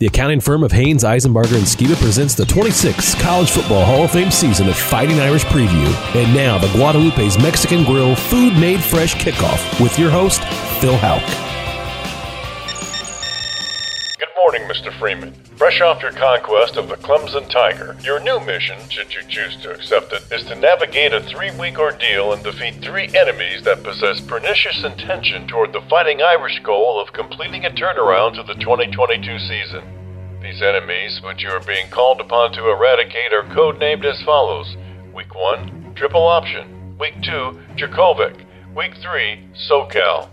The accounting firm of Haines, Isenbarger, and Skiba presents the 26th College Football Hall of Fame season of Fighting Irish Preview. And now, the Guadalupe's Mexican Grill Food Made Fresh Kickoff with your host, Phil Houck. Good morning, Mr. Freeman. Fresh off your conquest of the Clemson Tiger, your new mission, should you choose to accept it, is to navigate a three week ordeal and defeat three enemies that possess pernicious intention toward the Fighting Irish goal of completing a turnaround to the 2022 season. These enemies, which you are being called upon to eradicate, are codenamed as follows Week 1, Triple Option. Week 2, Jurkovec. Week 3, SoCal.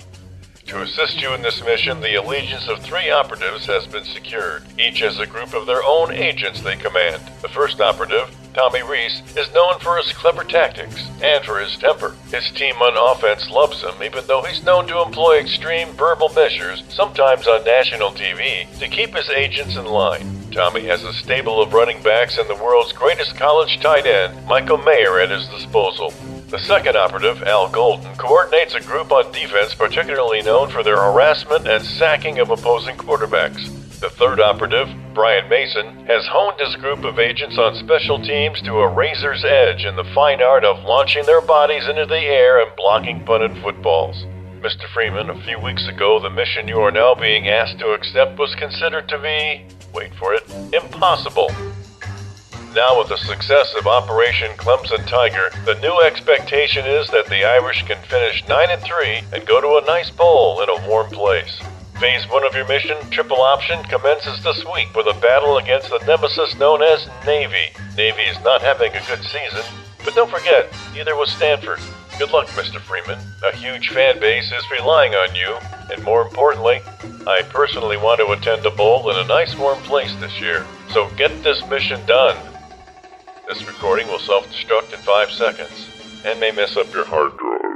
To assist you in this mission, the allegiance of three operatives has been secured. Each has a group of their own agents they command. The first operative, Tommy Rees, is known for his clever tactics and for his temper. His team on offense loves him, even though he's known to employ extreme verbal measures, sometimes on national TV, to keep his agents in line. Tommy has a stable of running backs and the world's greatest college tight end, Michael Mayer, at his disposal. The second operative, Al Golden, coordinates a group on defense particularly known for their harassment and sacking of opposing quarterbacks. The third operative, Brian Mason, has honed his group of agents on special teams to a razor's edge in the fine art of launching their bodies into the air and blocking punted footballs. Mr. Freeman, a few weeks ago, the mission you are now being asked to accept was considered to be, wait for it, impossible. Now, with the success of Operation Clemson Tiger, the new expectation is that the Irish can finish 9 and 3 and go to a nice bowl in a warm place. Phase 1 of your mission, Triple Option, commences this week with a battle against the nemesis known as Navy. Navy is not having a good season, but don't forget, neither was Stanford. Good luck, Mr. Freeman. A huge fan base is relying on you, and more importantly, I personally want to attend a bowl in a nice warm place this year. So get this mission done. This recording will self destruct in five seconds and may mess up your hard drive.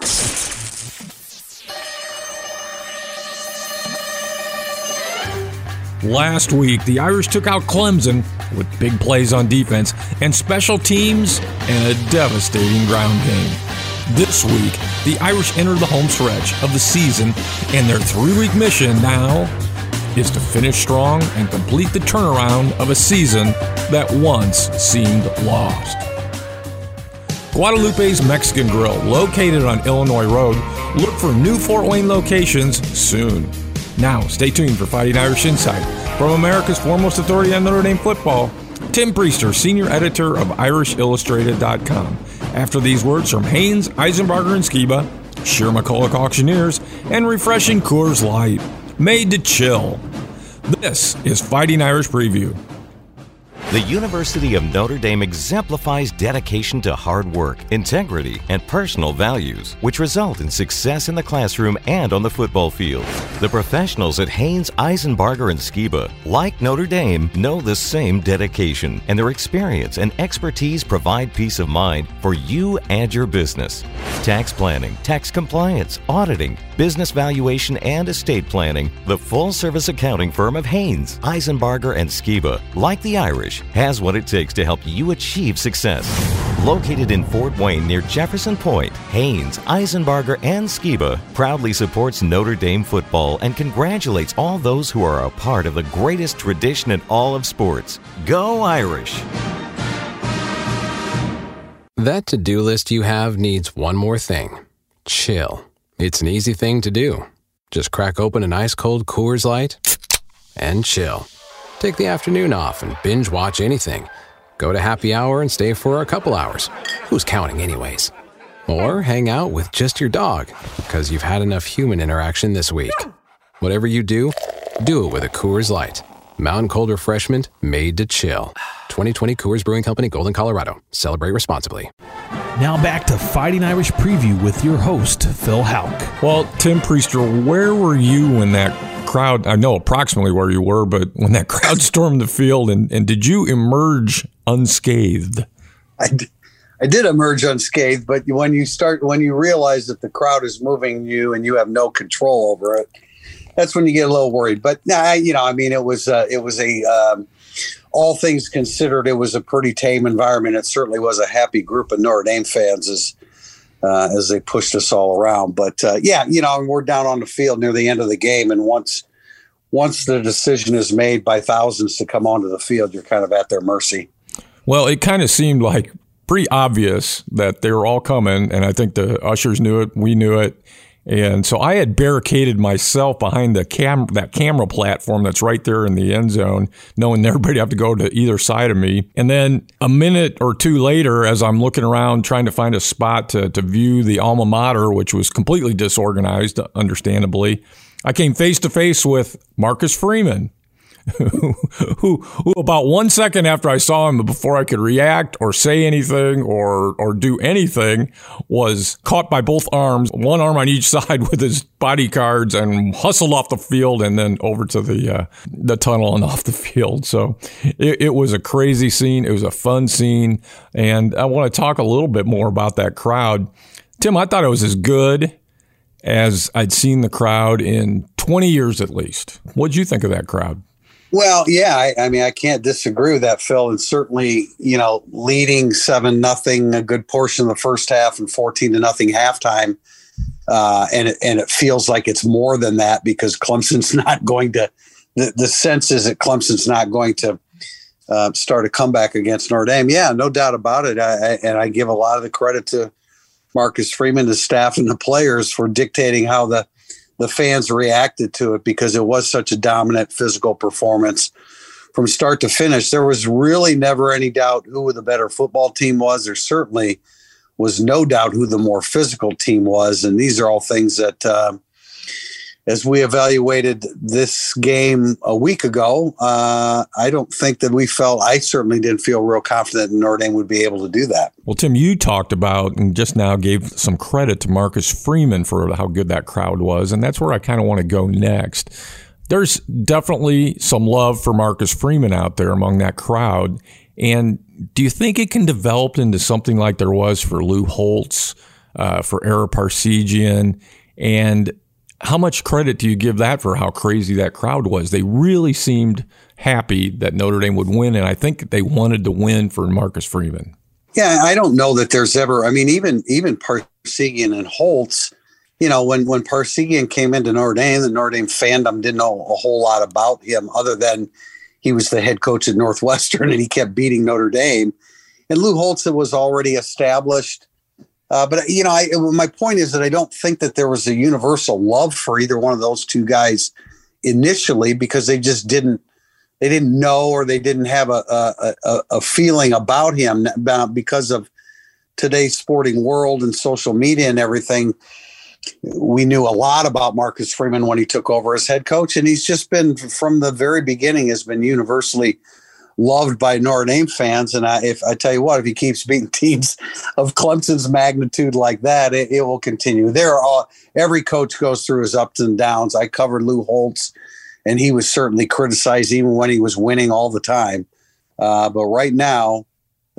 Last week, the Irish took out Clemson with big plays on defense and special teams and a devastating ground game. This week, the Irish enter the home stretch of the season, and their three week mission now is to finish strong and complete the turnaround of a season that once seemed lost. Guadalupe's Mexican Grill, located on Illinois Road, look for new Fort Wayne locations soon. Now, stay tuned for Fighting Irish Insight from America's foremost authority on Notre Dame football, Tim Prister, senior editor of IrishIllustrated.com. After these words from Haines, Isenbarger, and Skiba, Shearer McCulloch Auctioneers, and refreshing Coors Light, made to chill. This is Fighting Irish Preview. The University of Notre Dame exemplifies dedication to hard work, integrity, and personal values, which result in success in the classroom and on the football field. The professionals at Haines, Isenbarger, and Skiba, like Notre Dame, know the same dedication, and their experience and expertise provide peace of mind for you and your business. Tax planning, tax compliance, auditing, business valuation, and estate planning, the full service accounting firm of Haines, Isenbarger, and Skiba, like the Irish, has what it takes to help you achieve success. Located in Fort Wayne near Jefferson Point, Haines, Isenbarger, and Skiba proudly supports Notre Dame football and congratulates all those who are a part of the greatest tradition in all of sports. Go Irish! That to do list you have needs one more thing chill. It's an easy thing to do. Just crack open an ice cold Coors Light and chill. Take the afternoon off and binge watch anything. Go to happy hour and stay for a couple hours. Who's counting, anyways? Or hang out with just your dog because you've had enough human interaction this week. Whatever you do, do it with a Coors Light. Mountain Cold Refreshment made to chill. 2020 Coors Brewing Company, Golden, Colorado. Celebrate responsibly. Now back to Fighting Irish Preview with your host, Phil Houck. Well, Tim Prister, where were you when that crowd? I know approximately where you were, but when that crowd stormed the field, and, and did you emerge unscathed? I did, I did emerge unscathed, but when you start, when you realize that the crowd is moving you and you have no control over it, that's when you get a little worried. But nah, you know, I mean, it was uh, it was a um, all things considered, it was a pretty tame environment. It certainly was a happy group of Notre Dame fans as uh, as they pushed us all around. But uh, yeah, you know, we're down on the field near the end of the game, and once once the decision is made by thousands to come onto the field, you're kind of at their mercy. Well, it kind of seemed like pretty obvious that they were all coming, and I think the ushers knew it. We knew it. And so I had barricaded myself behind the cam that camera platform that's right there in the end zone, knowing everybody have to go to either side of me. And then a minute or two later, as I'm looking around trying to find a spot to, to view the alma mater, which was completely disorganized, understandably, I came face to face with Marcus Freeman who, who, about one second after I saw him, before I could react or say anything or or do anything, was caught by both arms, one arm on each side with his body bodyguards, and hustled off the field and then over to the uh, the tunnel and off the field. So it, it was a crazy scene. It was a fun scene, and I want to talk a little bit more about that crowd. Tim, I thought it was as good as I'd seen the crowd in 20 years at least. What'd you think of that crowd? Well, yeah, I, I, mean, I can't disagree with that, Phil. And certainly, you know, leading seven nothing a good portion of the first half and fourteen to nothing halftime, uh, and it, and it feels like it's more than that because Clemson's not going to. The, the sense is that Clemson's not going to uh, start a comeback against Notre Dame. Yeah, no doubt about it. I, I, and I give a lot of the credit to Marcus Freeman, the staff, and the players for dictating how the the fans reacted to it because it was such a dominant physical performance from start to finish. There was really never any doubt who the better football team was. There certainly was no doubt who the more physical team was. And these are all things that uh, as we evaluated this game a week ago, uh, I don't think that we felt, I certainly didn't feel real confident Notre Dame would be able to do that. Well, Tim, you talked about and just now gave some credit to Marcus Freeman for how good that crowd was. And that's where I kind of want to go next. There's definitely some love for Marcus Freeman out there among that crowd. And do you think it can develop into something like there was for Lou Holtz, uh, for Ara Parseghian? And how much credit do you give that for how crazy that crowd was? They really seemed happy that Notre Dame would win, and I think they wanted to win for Marcus Freeman. Yeah, I don't know that there's ever. I mean, even even Parseghian and Holtz. You know, when when Parseghian came into Notre Dame, the Notre Dame fandom didn't know a whole lot about him other than he was the head coach at Northwestern and he kept beating Notre Dame. And Lou Holtz was already established uh, but you know, I, my point is that I don't think that there was a universal love for either one of those two guys initially because they just didn't they didn't know or they didn't have a a, a, a feeling about him because of today's sporting world and social media and everything. We knew a lot about Marcus Freeman when he took over as head coach, and he's just been from the very beginning has been universally loved by Notre Dame fans. And I, if I tell you what, if he keeps beating teams of Clemson's magnitude like that, it, it will continue. There are all, every coach goes through his ups and downs. I covered Lou Holtz, and he was certainly criticized even when he was winning all the time. Uh, but right now,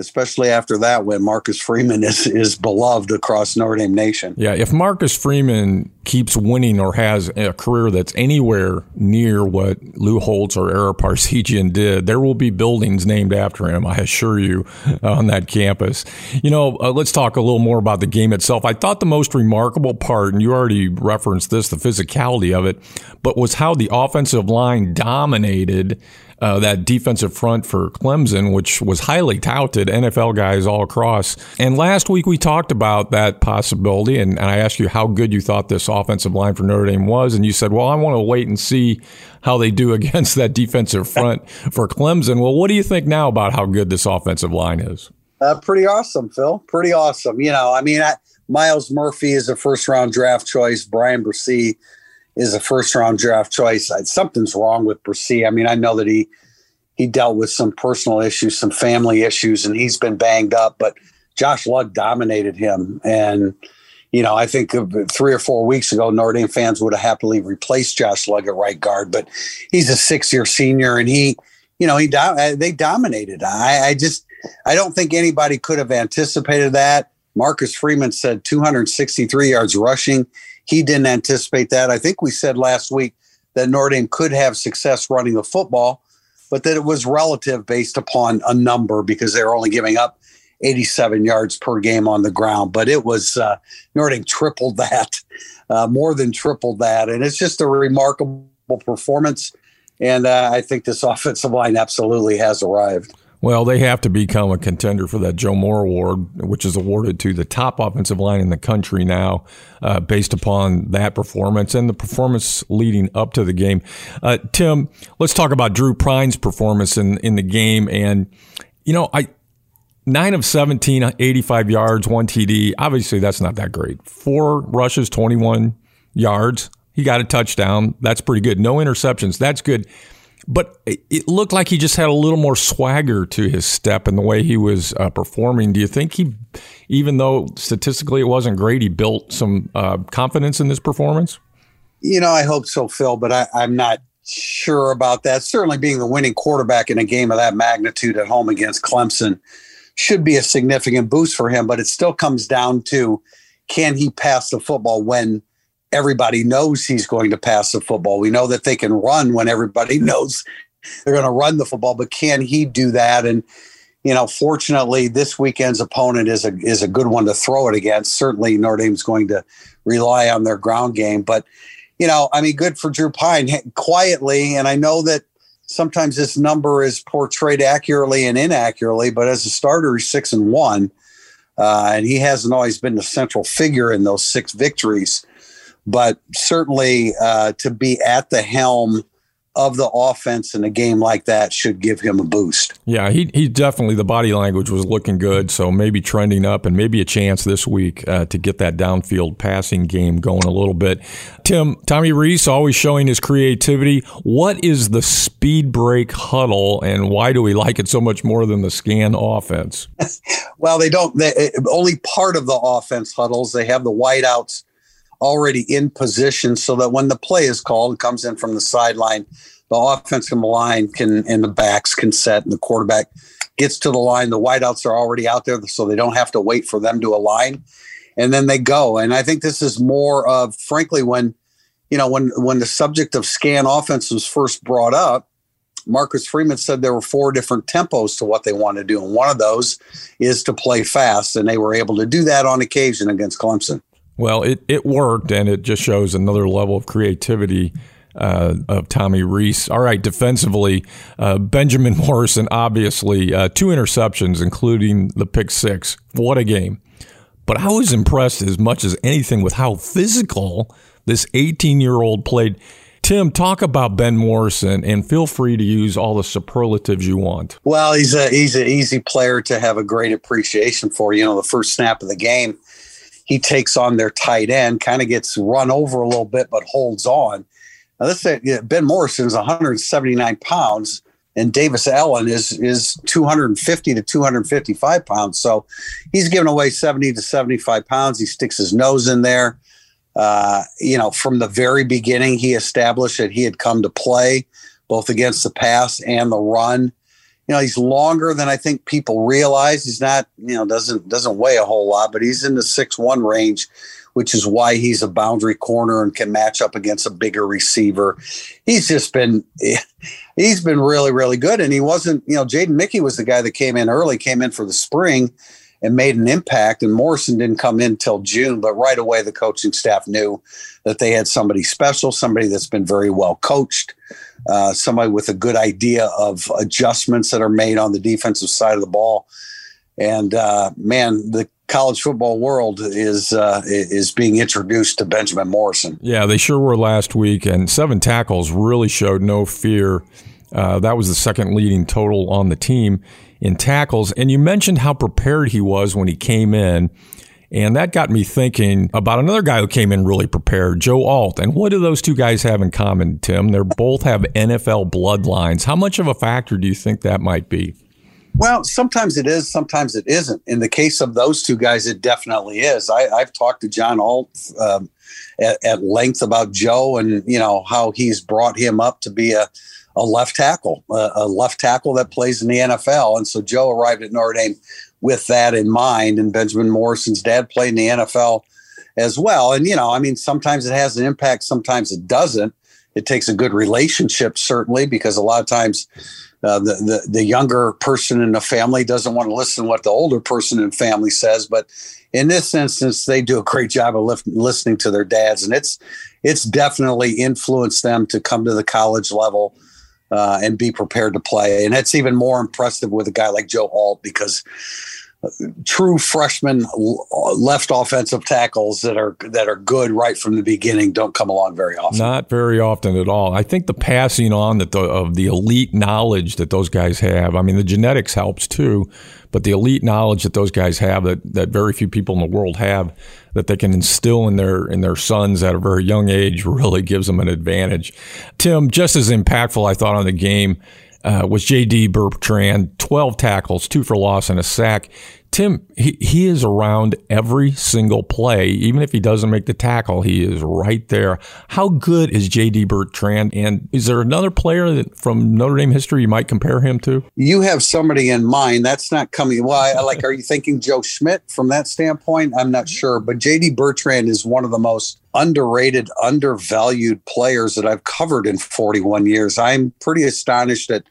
especially after that when Marcus Freeman is is beloved across Notre Dame Nation. Yeah, if Marcus Freeman keeps winning or has a career that's anywhere near what Lou Holtz or Ara Parseghian did, there will be buildings named after him, I assure you, on that campus. You know, uh, let's talk a little more about the game itself. I thought the most remarkable part, and you already referenced this, the physicality of it, but was how the offensive line dominated uh, that defensive front for Clemson, which was highly touted, NFL guys all across. And last week we talked about that possibility, and, and I asked you how good you thought this offensive line for Notre Dame was, and you said, "Well, I want to wait and see how they do against that defensive front for Clemson." Well, what do you think now about how good this offensive line is? Uh, pretty awesome, Phil. Pretty awesome. You know, I mean, I, Myles Murphy is a first round draft choice. Bryan Bresee is a first round draft choice. Something's wrong with Bresee. I mean, I know that he he dealt with some personal issues, some family issues, and he's been banged up. But Josh Lugg dominated him, and you know, I think three or four weeks ago, Notre Dame fans would have happily replaced Josh Lugg at right guard, but he's a six-year senior, and he, you know, he do- uh, they dominated. I, I just, I don't think anybody could have anticipated that. Marcus Freeman said 263 yards rushing. He didn't anticipate that. I think we said last week that Notre could have success running the football, but that it was relative based upon a number because they were only giving up 87 yards per game on the ground. But it was uh, tripled that, uh, more than tripled that, and it's just a remarkable performance. And uh, I think this offensive line absolutely has arrived. Well, they have to become a contender for that Joe Moore Award, which is awarded to the top offensive line in the country now, uh, based upon that performance and the performance leading up to the game. Uh, Tim, let's talk about Drew Pyne's performance in, in the game. And, you know, I, nine of 17, 85 yards, one TD. Obviously, that's not that great. Four rushes, 21 yards. He got a touchdown. That's pretty good. No interceptions. That's good but it looked like he just had a little more swagger to his step and the way he was uh, performing. Do you think he, even though statistically it wasn't great, he built some uh, confidence in this performance? You know, I hope so, Phil, but I, I'm not sure about that. Certainly, being the winning quarterback in a game of that magnitude at home against Clemson should be a significant boost for him, but it still comes down to can he pass the football when everybody knows he's going to pass the football. We know that they can run when everybody knows they're going to run the football, but can he do that? And you know, fortunately, this weekend's opponent is a is a good one to throw it against. Certainly, Notre Dame's going to rely on their ground game, but you know, I mean, good for Drew Pyne quietly. And I know that sometimes this number is portrayed accurately and inaccurately, but as a starter, he's six and one, uh, and he hasn't always been the central figure in those six victories but certainly uh, to be at the helm of the offense in a game like that should give him a boost. Yeah, he he definitely the body language was looking good, so maybe trending up and maybe a chance this week uh, to get that downfield passing game going a little bit. Tim Tommy Rees always showing his creativity. What is the speed break huddle, and why do we like it so much more than the scan offense? well, they don't. They, only part of the offense huddles. They have the wideouts already in position so that when the play is called, and comes in from the sideline, the offensive line can and the backs can set and the quarterback gets to the line. The wideouts are already out there, so they don't have to wait for them to align. And then they go. And I think this is more of frankly when you know when when the subject of scan offense was first brought up, Marcus Freeman said there were four different tempos to what they want to do. And one of those is to play fast. And they were able to do that on occasion against Clemson. Well, it, it worked, and it just shows another level of creativity uh, of Tommy Rees. All right, defensively, uh, Benjamin Morrison, obviously, uh, two interceptions, including the pick six. What a game. But I was impressed as much as anything with how physical this 18 year old played. Tim, talk about Ben Morrison and feel free to use all the superlatives you want. Well, he's a he's an easy player to have a great appreciation for. You know, the first snap of the game, he takes on their tight end, kind of gets run over a little bit, but holds on. Now, let's Ben Morrison is 179 pounds, and Davis Allen is is 250 to 255 pounds. So he's giving away 70 to 75 pounds. He sticks his nose in there. Uh, you know, from the very beginning, he established that he had come to play both against the pass and the run you know he's longer than I think people realize. He's not you know doesn't doesn't weigh a whole lot, but he's in the six one range, which is why he's a boundary corner and can match up against a bigger receiver. He's just been he's been really really good, and he wasn't you know Jaden Mickey was the guy that came in early, came in for the spring and made an impact. And Morrison didn't come in till June, but right away the coaching staff knew that they had somebody special, somebody that's been very well coached, uh, somebody with a good idea of adjustments that are made on the defensive side of the ball. And uh, man, the college football world is uh, is being introduced to Benjamin Morrison. Yeah, they sure were last week, and seven tackles really showed no fear. Uh, that was the second leading total on the team in tackles. And you mentioned how prepared he was when he came in. And that got me thinking about another guy who came in really prepared, Joe Alt. And what do those two guys have in common, Tim? They both have NFL bloodlines. How much of a factor do you think that might be? Well, sometimes it is, sometimes it isn't. In the case of those two guys, it definitely is. I, have talked to John Alt um, at, at length about Joe and you know how he's brought him up to be a a left tackle, a, a left tackle that plays in the NFL. And so Joe arrived at Notre Dame with that in mind. And Benjamin Morrison's dad played in the NFL as well. And, you know, I mean, sometimes it has an impact, sometimes it doesn't. It takes a good relationship, certainly, because a lot of times uh, the, the the younger person in the family doesn't want to listen to what the older person in family says. But in this instance, they do a great job of listening to their dads, and it's it's definitely influenced them to come to the college level uh, and be prepared to play. And that's even more impressive with a guy like Joe Alt because true freshman left offensive tackles that are that are good right from the beginning don't come along very often. Not very often at all. I think the passing on that the, of the elite knowledge that those guys have. I mean, the genetics helps too, but the elite knowledge that those guys have that that very few people in the world have that they can instill in their in their sons at a very young age really gives them an advantage. Tim, just as impactful, I thought on the game uh, was J.D. Bertrand, 12 tackles, two for loss, and a sack. Tim, he, he is around every single play. Even if he doesn't make the tackle, he is right there. How good is J.D. Bertrand? And is there another player that, from Notre Dame history you might compare him to? You have somebody in mind. That's not coming. Why? Well, like, are you thinking Joe Schmidt from that standpoint? I'm not sure. But J.D. Bertrand is one of the most underrated, undervalued players that I've covered in 41 years. I'm pretty astonished at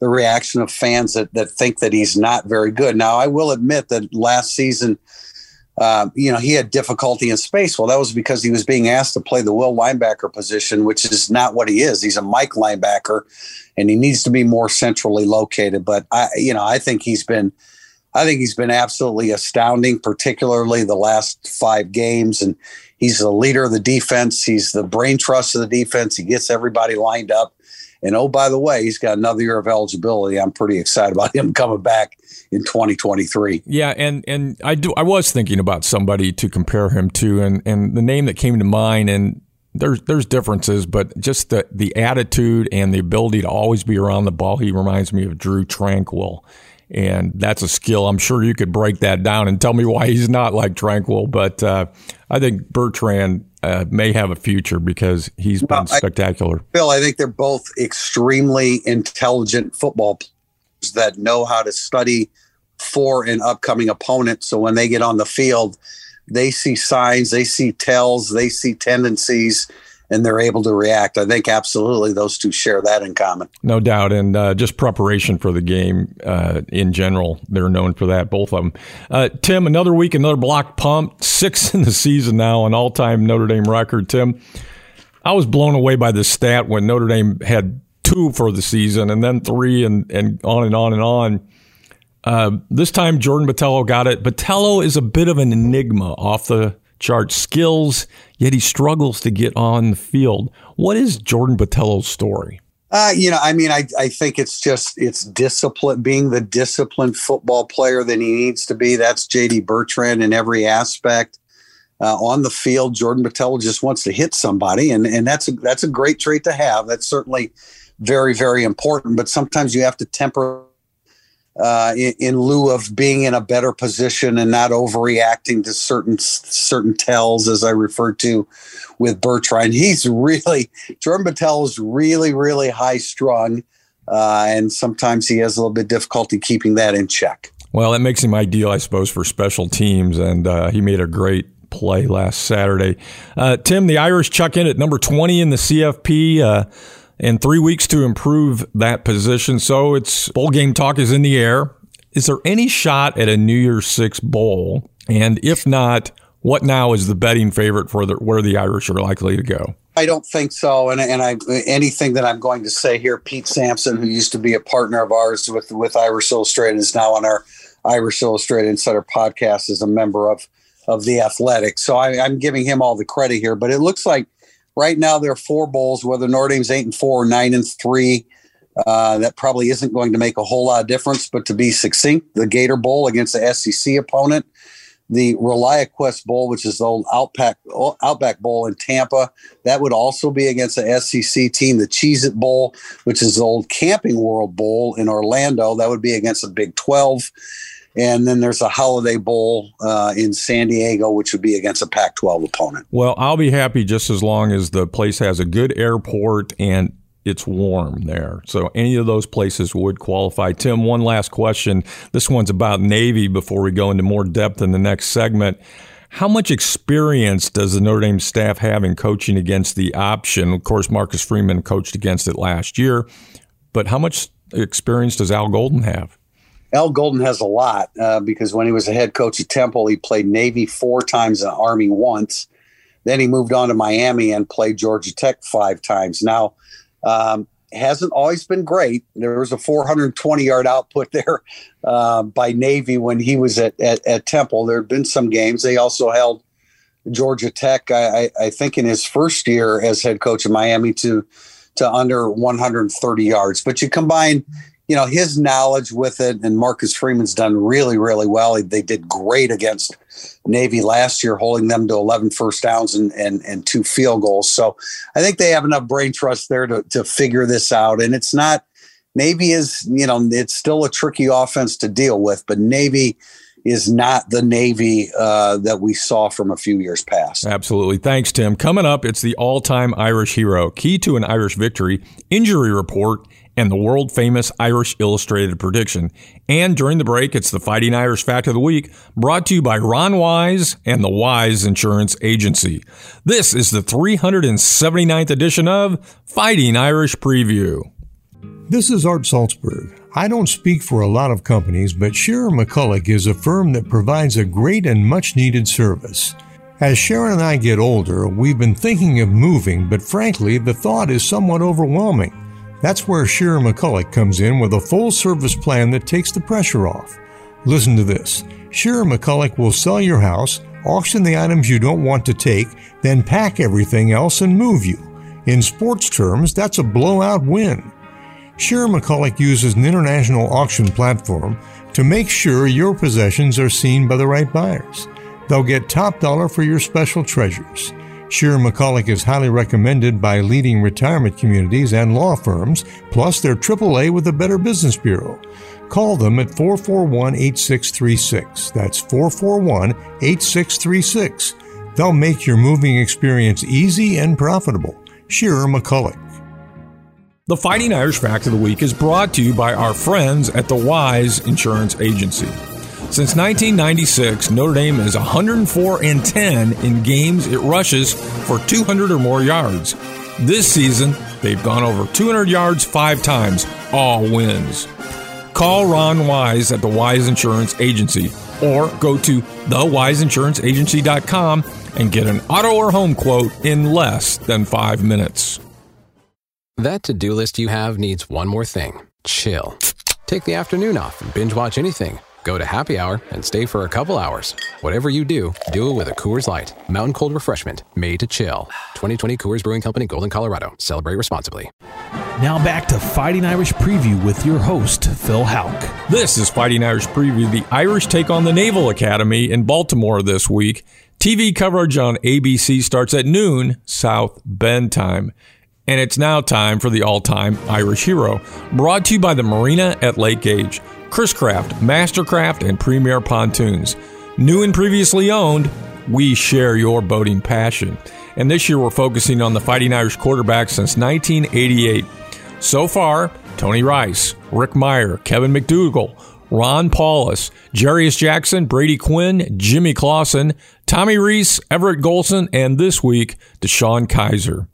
the reaction of fans that, that think that he's not very good. Now, I will admit that last season, uh, you know, he had difficulty in space. Well, that was because he was being asked to play the will linebacker position, which is not what he is. He's a Mike linebacker, and he needs to be more centrally located. But I, you know, I think he's been – I think he's been absolutely astounding, particularly the last five games. And he's the leader of the defense. He's the brain trust of the defense. He gets everybody lined up. And oh, by the way, he's got another year of eligibility. I'm pretty excited about him coming back in 2023. Yeah, and and I do I was thinking about somebody to compare him to, and and the name that came to mind, and there's there's differences, but just the the attitude and the ability to always be around the ball. He reminds me of Drew Tranquill. and that's a skill. I'm sure you could break that down and tell me why he's not like Tranquill. But uh, I think Bertrand uh, may have a future because he's been spectacular. I, Phil, I think they're both extremely intelligent football players that know how to study for an upcoming opponent. So when they get on the field, they see signs, they see tells, they see tendencies and they're able to react. I think absolutely those two share that in common. No doubt. And uh, just preparation for the game uh, in general, they're known for that, both of them. Uh, Tim, another week, another block punt, six in the season now, an all time Notre Dame record. Tim, I was blown away by this stat when Notre Dame had two for the season and then three and, and on and on and on. Uh, this time, Jordan Botelho got it. Botelho is a bit of an enigma off the chart skills, yet he struggles to get on the field. What is Jordan Botelho's story? Uh, you know, I mean, I, I think it's just it's discipline, being the disciplined football player that he needs to be. That's JD Bertrand in every aspect. Uh, on the field, Jordan Botelho just wants to hit somebody, and and that's a that's a great trait to have. That's certainly very very important. But sometimes you have to temper uh, in, in, lieu of being in a better position and not overreacting to certain certain tells, as I referred to with Bertrand. He's really Jordan Botelho is really really high strung, uh, and sometimes he has a little bit difficulty keeping that in check. Well, that makes him ideal, I suppose, for special teams, and uh, he made a great play last Saturday. Uh, Tim, the Irish chuck in at number twenty in the CFP. And three weeks to improve that position. So it's bowl game talk is in the air. Is there any shot at a New Year's Six bowl? And if not, what now is the betting favorite for the, where the Irish are likely to go? I don't think so. And, and I, anything that I'm going to say here, Pete Sampson, who used to be a partner of ours with, with Irish Illustrated, is now on our Irish Illustrated Insider podcast as a member of, of the Athletic. So I, I'm giving him all the credit here. But it looks like right now there are four bowls, whether Notre Dame's eight and four or nine and three. Uh, that probably isn't going to make a whole lot of difference. But to be succinct, the Gator Bowl against the SEC opponent, the ReliaQuest Bowl, which is the old Outback Outback Bowl in Tampa, that would also be against the SEC team. The Cheez It Bowl, which is the old Camping World Bowl in Orlando, that would be against the Big Twelve. And then there's a Holiday Bowl uh, in San Diego, which would be against a Pac 12 opponent. Well, I'll be happy just as long as the place has a good airport and it's warm there. So any of those places would qualify. Tim, one last question. This one's about Navy before we go into more depth in the next segment. How much experience does the Notre Dame staff have in coaching against the option? Of course, Marcus Freeman coached against it last year, but how much experience does Al Golden have? Al Golden has a lot uh, because when he was a head coach at Temple, he played Navy four times and Army once. Then he moved on to Miami and played Georgia Tech five times. Now, um, hasn't always been great. There was a 420 yard output there uh, by Navy when he was at, at, at, Temple. There had been some games. They also held Georgia Tech, I, I, think, in his first year as head coach of Miami to to under 130 yards. But you combine you know his knowledge with it and marcus freeman's done really really well they did great against navy last year holding them to 11 first downs and, and, and two field goals so i think they have enough brain trust there to, to figure this out and it's not navy is you know it's still a tricky offense to deal with but navy is not the Navy uh, that we saw from a few years past. Absolutely. Thanks, Tim. Coming up, it's the all time Irish hero, key to an Irish victory, injury report, and the world famous Irish Illustrated prediction. And during the break, it's the Fighting Irish Fact of the Week, brought to you by Ron Wise and the Wise Insurance Agency. This is the 379th edition of Fighting Irish Preview. This is Art Salzberg. I don't speak for a lot of companies, but Shearer McCulloch is a firm that provides a great and much needed service. As Sharon and I get older, we've been thinking of moving, but frankly, the thought is somewhat overwhelming. That's where Shearer McCulloch comes in with a full service plan that takes the pressure off. Listen to this Shearer McCulloch will sell your house, auction the items you don't want to take, then pack everything else and move you. In sports terms, that's a blowout win. Shearer McCulloch uses an international auction platform to make sure your possessions are seen by the right buyers. They'll get top dollar for your special treasures. Shearer McCulloch is highly recommended by leading retirement communities and law firms, plus they're AAA with the Better Business Bureau. Call them at 441 8636. That's 441 8636. They'll make your moving experience easy and profitable. Shearer McCulloch. The Fighting Irish Fact of the Week is brought to you by our friends at the Wise Insurance Agency. Since 1996, Notre Dame is 104 and 10 in games it rushes for 200 or more yards. This season, they've gone over 200 yards five times, all wins. Call Ron Wise at the Wise Insurance Agency or go to thewiseinsuranceagency.com and get an auto or home quote in less than five minutes. That to do list you have needs one more thing chill. Take the afternoon off and binge watch anything Go to happy hour and stay for a couple hours. Whatever you do, do it with a Coors Light. Mountain cold refreshment made to chill. 2020 Coors Brewing Company, Golden, Colorado. Celebrate responsibly. Now back to Fighting Irish Preview with your host, Phil Houck. This is Fighting Irish Preview. The Irish take on the Naval Academy in Baltimore this week. TV coverage on ABC starts at noon South Bend time. And it's now time for the all time Irish hero, brought to you by the Marina at Lake Gage. Chris Craft, Mastercraft, and Premier Pontoons. New and previously owned, we share your boating passion. And this year we're focusing on the Fighting Irish quarterback since 1988. So far, Tony Rice, Rick Mirer, Kevin McDougall, Ron Powlus, Jarious Jackson, Brady Quinn, Jimmy Clausen, Tommy Rees, Everett Golson, and this week, DeShone Kizer.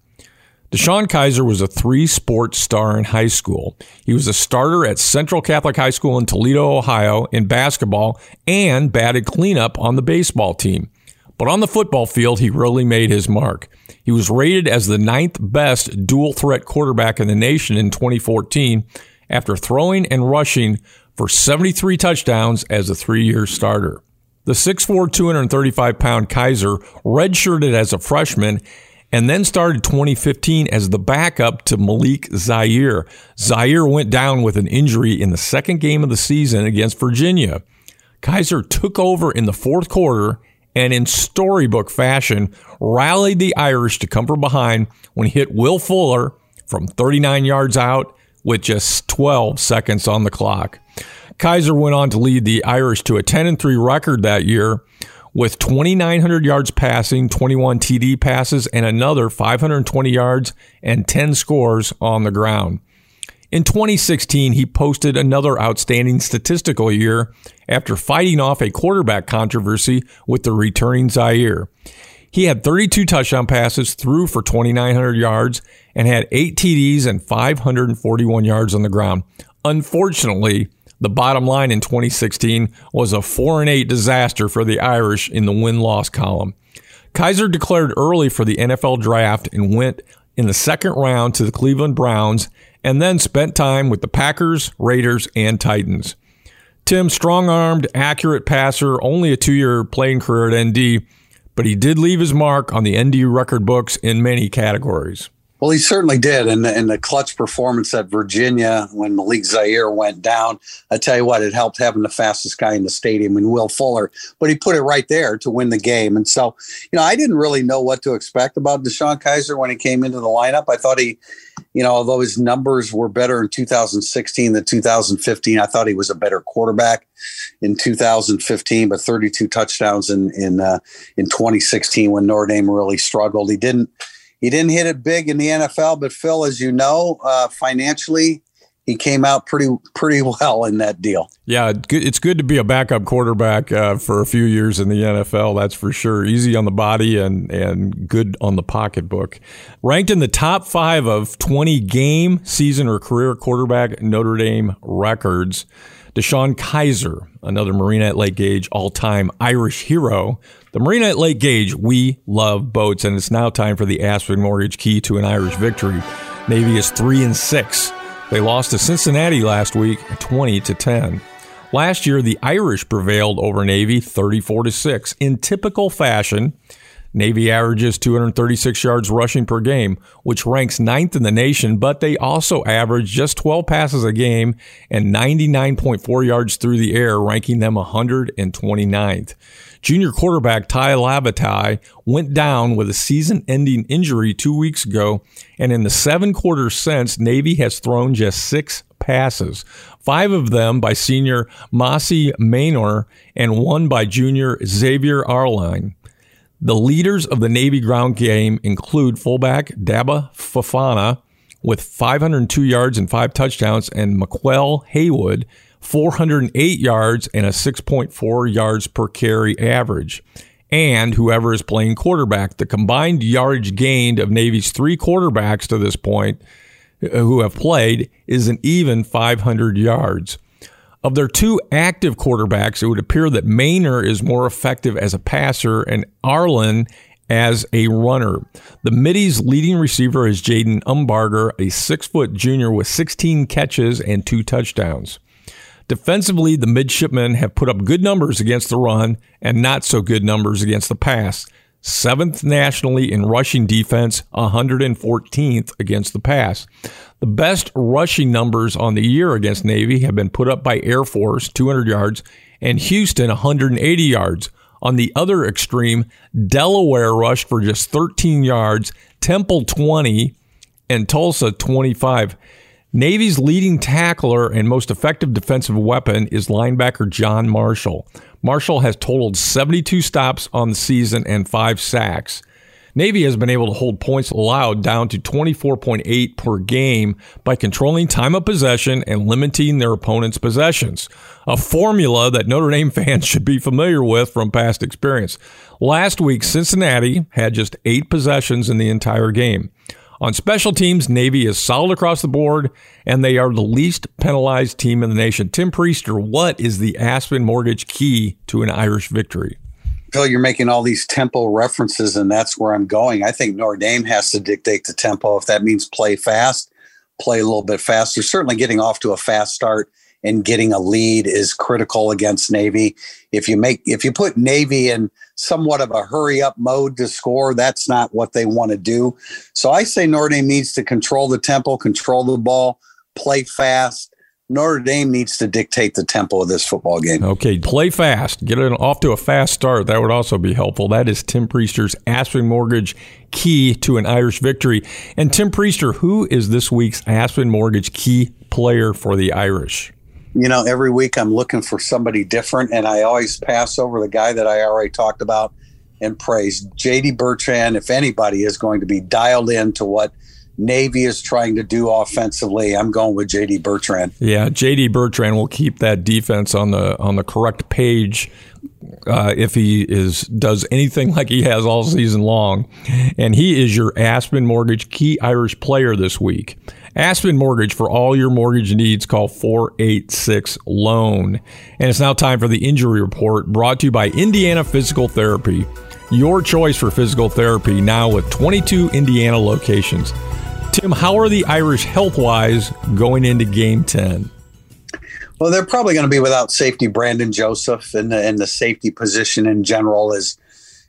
DeShone Kizer was a three sport star in high school. He was a starter at Central Catholic High School in Toledo, Ohio in basketball and batted cleanup on the baseball team. But on the football field, he really made his mark. He was rated as the ninth best dual threat quarterback in the nation in 2014 after throwing and rushing for 73 touchdowns as a three year starter. The 6'4, 235 pound Kizer redshirted as a freshman and then started 2015 as the backup to Malik Zaire. Zaire went down with an injury in the second game of the season against Virginia. Kizer took over in the fourth quarter and in storybook fashion rallied the Irish to come from behind when he hit Will Fuller from 39 yards out with just 12 seconds on the clock. Kizer went on to lead the Irish to a 10 and 3 record that year with 2,900 yards passing, 21 TD passes, and another 520 yards and 10 scores on the ground. In 2016, he posted another outstanding statistical year after fighting off a quarterback controversy with the returning Zaire. He had 32 touchdown passes, threw for 2,900 yards, and had eight TDs and 541 yards on the ground. Unfortunately, the bottom line in 2016 was a 4 and 8 disaster for the Irish in the win loss column. Kizer declared early for the NFL draft and went in the second round to the Cleveland Browns and then spent time with the Packers, Raiders, and Titans. Tim, strong armed, accurate passer, only a two year playing career at ND, but he did leave his mark on the ND record books in many categories. Well, he certainly did. And, and the clutch performance at Virginia when Malik Zaire went down, I tell you what, it helped having the fastest guy in the stadium in Will Fuller, but he put it right there to win the game. And so, you know, I didn't really know what to expect about DeShone Kizer when he came into the lineup. I thought he, you know, although his numbers were better in 2016 than 2015, I thought he was a better quarterback in 2015, but 32 touchdowns in in uh, in 2016 when Notre Dame really struggled. He didn't he didn't hit it big in the NFL, but Phil, as you know, uh, financially, he came out pretty pretty well in that deal. Yeah, it's good to be a backup quarterback uh, for a few years in the NFL. That's for sure. Easy on the body and and good on the pocketbook. Ranked in the top five of 20 game, season, or career quarterback Notre Dame records. DeShone Kizer, another Marina at Lake Gage all time Irish hero. The Marina at Lake Gage, we love boats, and it's now time for the Aspen Mortgage Key to an Irish victory. Navy is 3 and 6. They lost to Cincinnati last week 20 to 10. Last year, the Irish prevailed over Navy 34 to 6 in typical fashion. Navy averages 236 yards rushing per game, which ranks ninth in the nation, but they also average just 12 passes a game and 99.4 yards through the air, ranking them 129th. Junior quarterback Tai Lavatai went down with a season ending injury two weeks ago, and in the seven quarters since, Navy has thrown just six passes, five of them by senior Maasai Maynor and one by junior Xavier Arline. The leaders of the Navy ground game include fullback Daba Fofana with 502 yards and five touchdowns, and McQuell Haywood 408 yards and a 6.4 yards per carry average. And whoever is playing quarterback, the combined yardage gained of Navy's three quarterbacks to this point uh, who have played is an even 500 yards. Of their two active quarterbacks, it would appear that Maynor is more effective as a passer and Arlen as a runner. The Middy's leading receiver is Jaden Umbarger, a six foot junior with 16 catches and two touchdowns. Defensively, the midshipmen have put up good numbers against the run and not so good numbers against the pass. Seventh nationally in rushing defense, 114th against the pass. The best rushing numbers on the year against Navy have been put up by Air Force, 200 yards, and Houston, 180 yards. On the other extreme, Delaware rushed for just 13 yards, Temple 20, and Tulsa 25. Navy's leading tackler and most effective defensive weapon is linebacker John Marshall. Marshall has totaled 72 stops on the season and five sacks. Navy has been able to hold points allowed down to 24.8 per game by controlling time of possession and limiting their opponent's possessions, a formula that Notre Dame fans should be familiar with from past experience. Last week, Cincinnati had just eight possessions in the entire game. On special teams, Navy is solid across the board, and they are the least penalized team in the nation. Tim Prister, what is the Aspen Mortgage key to an Irish victory? You're making all these tempo references, and that's where I'm going. I think Notre Dame has to dictate the tempo. If that means play fast, play a little bit faster. Certainly, getting off to a fast start and getting a lead is critical against Navy. If you make if you put Navy in somewhat of a hurry up mode to score, that's not what they want to do. So I say Notre Dame needs to control the tempo, control the ball, play fast, Notre Dame needs to dictate the tempo of this football game. Okay, play fast. Get it off to a fast start. That would also be helpful. That is Tim Prister's Aspen Mortgage key to an Irish victory. And Tim Prister, who is this week's Aspen Mortgage key player for the Irish? You know, every week I'm looking for somebody different, and I always pass over the guy that I already talked about and praise. JD Bertrand, if anybody is going to be dialed in to what – Navy is trying to do offensively. I'm going with JD Bertrand. Yeah, JD Bertrand will keep that defense on the on the correct page uh, if he is does anything like he has all season long. And he is your Aspen Mortgage key Irish player this week. Aspen Mortgage for all your mortgage needs. Call 486 Loan. And it's now time for the injury report brought to you by Indiana Physical Therapy. Your choice for physical therapy now with 22 Indiana locations. Tim, how are the Irish health wise going into game 10? Well, they're probably going to be without safety Brandon Joseph, and the, and the safety position in general is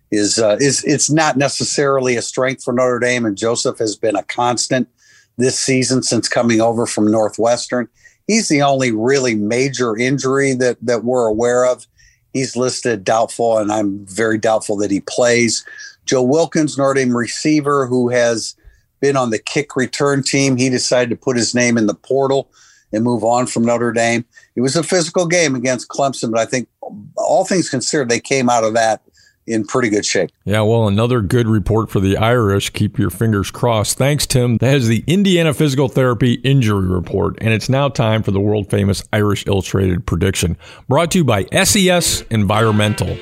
is uh, is it's not necessarily a strength for Notre Dame. And Joseph has been a constant this season since coming over from Northwestern. He's the only really major injury that that we're aware of. He's listed doubtful, and I'm very doubtful that he plays. Joe Wilkins, Notre Dame receiver, who has been on the kick return team, he decided to put his name in the portal and move on from Notre Dame. It was a physical game against Clemson, but I think all things considered, they came out of that in pretty good shape. Yeah, well, another good report for the Irish. Keep your fingers crossed. Thanks, Tim. That is the Indiana Physical Therapy Injury Report, and it's now time for the world famous Irish Illustrated prediction, brought to you by SES Environmental.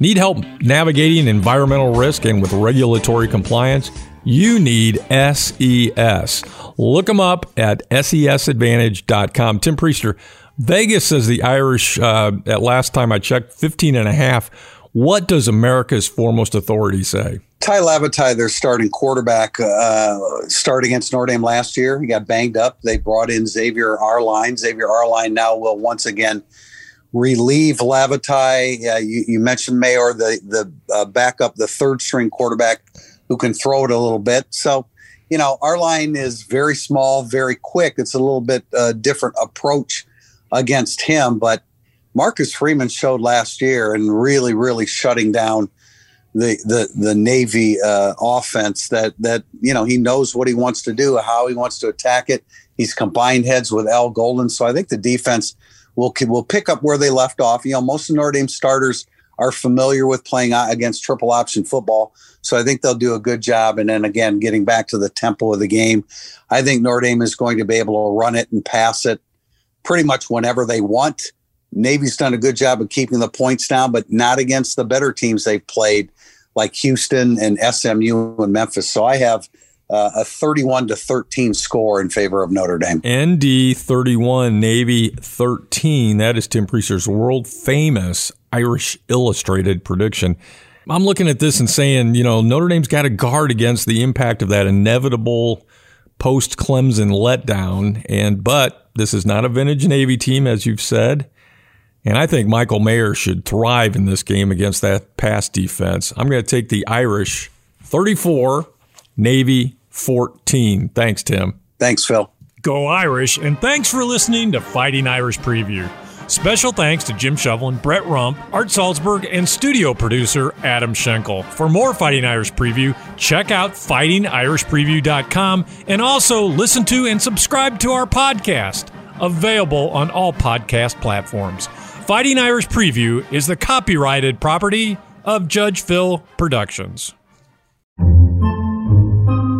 Need help navigating environmental risk and with regulatory compliance? You need SES. Look them up at sesadvantage.com. Tim Prister, Vegas says the Irish, uh, at last time I checked, 15 and a half what does America's foremost authority say? Tai Lavatai, their starting quarterback, uh, started against Notre Dame last year. He got banged up. They brought in Xavier Arline. Xavier Arline now will once again relieve Lavatai. Uh, you, you, mentioned Maynor, the the uh, backup, the third string quarterback who can throw it a little bit. So, you know, Arline is very small, very quick. It's a little bit uh, different approach against him, but Marcus Freeman showed last year and really, really shutting down the the the Navy uh, offense. That that you know he knows what he wants to do, how he wants to attack it. He's combined heads with Al Golden, so I think the defense will will pick up where they left off. You know, most of Notre Dame starters are familiar with playing against triple option football, so I think they'll do a good job. And then again, getting back to the tempo of the game, I think Notre Dame is going to be able to run it and pass it pretty much whenever they want. Navy's done a good job of keeping the points down, but not against the better teams they've played, like Houston and SMU and Memphis. So I have uh, a 31 to 13 score in favor of Notre Dame. ND 31, Navy 13. That is Tim Prister's world famous Irish Illustrated prediction. I'm looking at this and saying, you know, Notre Dame's got to guard against the impact of that inevitable post Clemson letdown. And, but this is not a vintage Navy team, as you've said. And I think Michael Mayer should thrive in this game against that pass defense. I'm going to take the Irish 34, Navy 14. Thanks, Tim. Thanks, Phil. Go Irish, and thanks for listening to Fighting Irish Preview. Special thanks to Jim Shovelin, Brett Rump, Art Salzberg, and studio producer Adam Schenkel. For more Fighting Irish Preview, check out fightingirishpreview.com and also listen to and subscribe to our podcast, available on all podcast platforms. Fighting Irish Preview is the copyrighted property of Judge Phil Productions